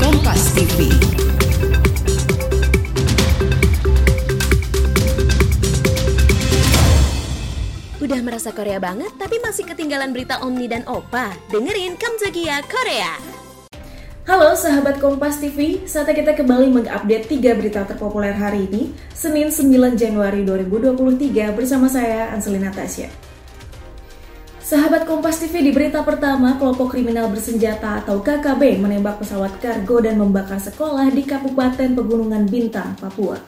Kompas TV. Udah merasa Korea banget tapi masih ketinggalan berita Omni dan Opa? Dengerin Kamzakia Korea. Halo sahabat Kompas TV, saatnya kita kembali mengupdate 3 berita terpopuler hari ini, Senin 9 Januari 2023 bersama saya Anselina Tasya. Sahabat Kompas TV di berita pertama, kelompok kriminal bersenjata atau KKB menembak pesawat kargo dan membakar sekolah di Kabupaten Pegunungan Bintang, Papua.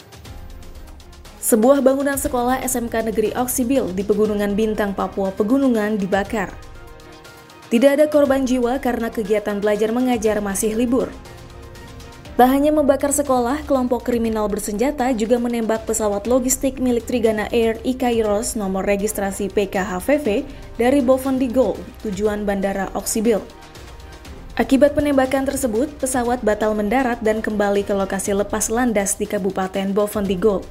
Sebuah bangunan sekolah SMK Negeri Oksibil di Pegunungan Bintang, Papua Pegunungan dibakar. Tidak ada korban jiwa karena kegiatan belajar mengajar masih libur. Tak hanya membakar sekolah, kelompok kriminal bersenjata juga menembak pesawat logistik milik Trigana Air Ikairos nomor registrasi PKHVV dari Bovendigol, tujuan Bandara Oksibil. Akibat penembakan tersebut, pesawat batal mendarat dan kembali ke lokasi lepas landas di Kabupaten Bovendigol.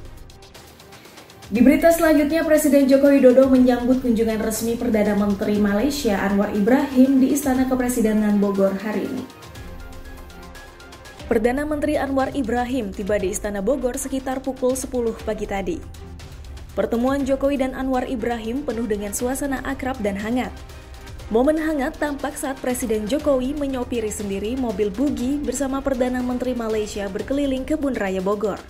Di berita selanjutnya, Presiden Joko Widodo menyambut kunjungan resmi Perdana Menteri Malaysia Anwar Ibrahim di Istana Kepresidenan Bogor hari ini. Perdana Menteri Anwar Ibrahim tiba di Istana Bogor sekitar pukul 10 pagi tadi. Pertemuan Jokowi dan Anwar Ibrahim penuh dengan suasana akrab dan hangat. Momen hangat tampak saat Presiden Jokowi menyopiri sendiri mobil bugi bersama Perdana Menteri Malaysia berkeliling kebun raya Bogor.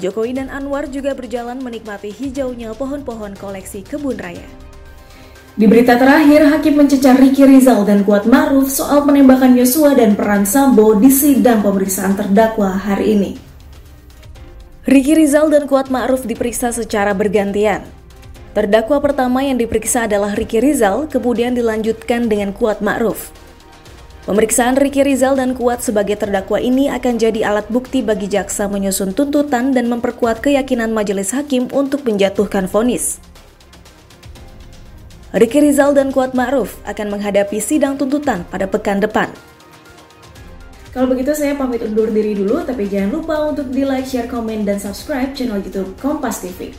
Jokowi dan Anwar juga berjalan menikmati hijaunya pohon-pohon koleksi kebun raya. Di berita terakhir, Hakim mencecar Ricky Rizal dan Kuat Maruf soal penembakan Yosua dan peran Sambo di sidang pemeriksaan terdakwa hari ini. Ricky Rizal dan Kuat Ma'ruf diperiksa secara bergantian. Terdakwa pertama yang diperiksa adalah Ricky Rizal, kemudian dilanjutkan dengan Kuat Ma'ruf. Pemeriksaan Ricky Rizal dan Kuat sebagai terdakwa ini akan jadi alat bukti bagi jaksa menyusun tuntutan dan memperkuat keyakinan majelis hakim untuk menjatuhkan vonis. Riki Rizal dan Kuat Ma'ruf akan menghadapi sidang tuntutan pada pekan depan. Kalau begitu saya pamit undur diri dulu, tapi jangan lupa untuk di like, share, komen, dan subscribe channel YouTube Kompas TV.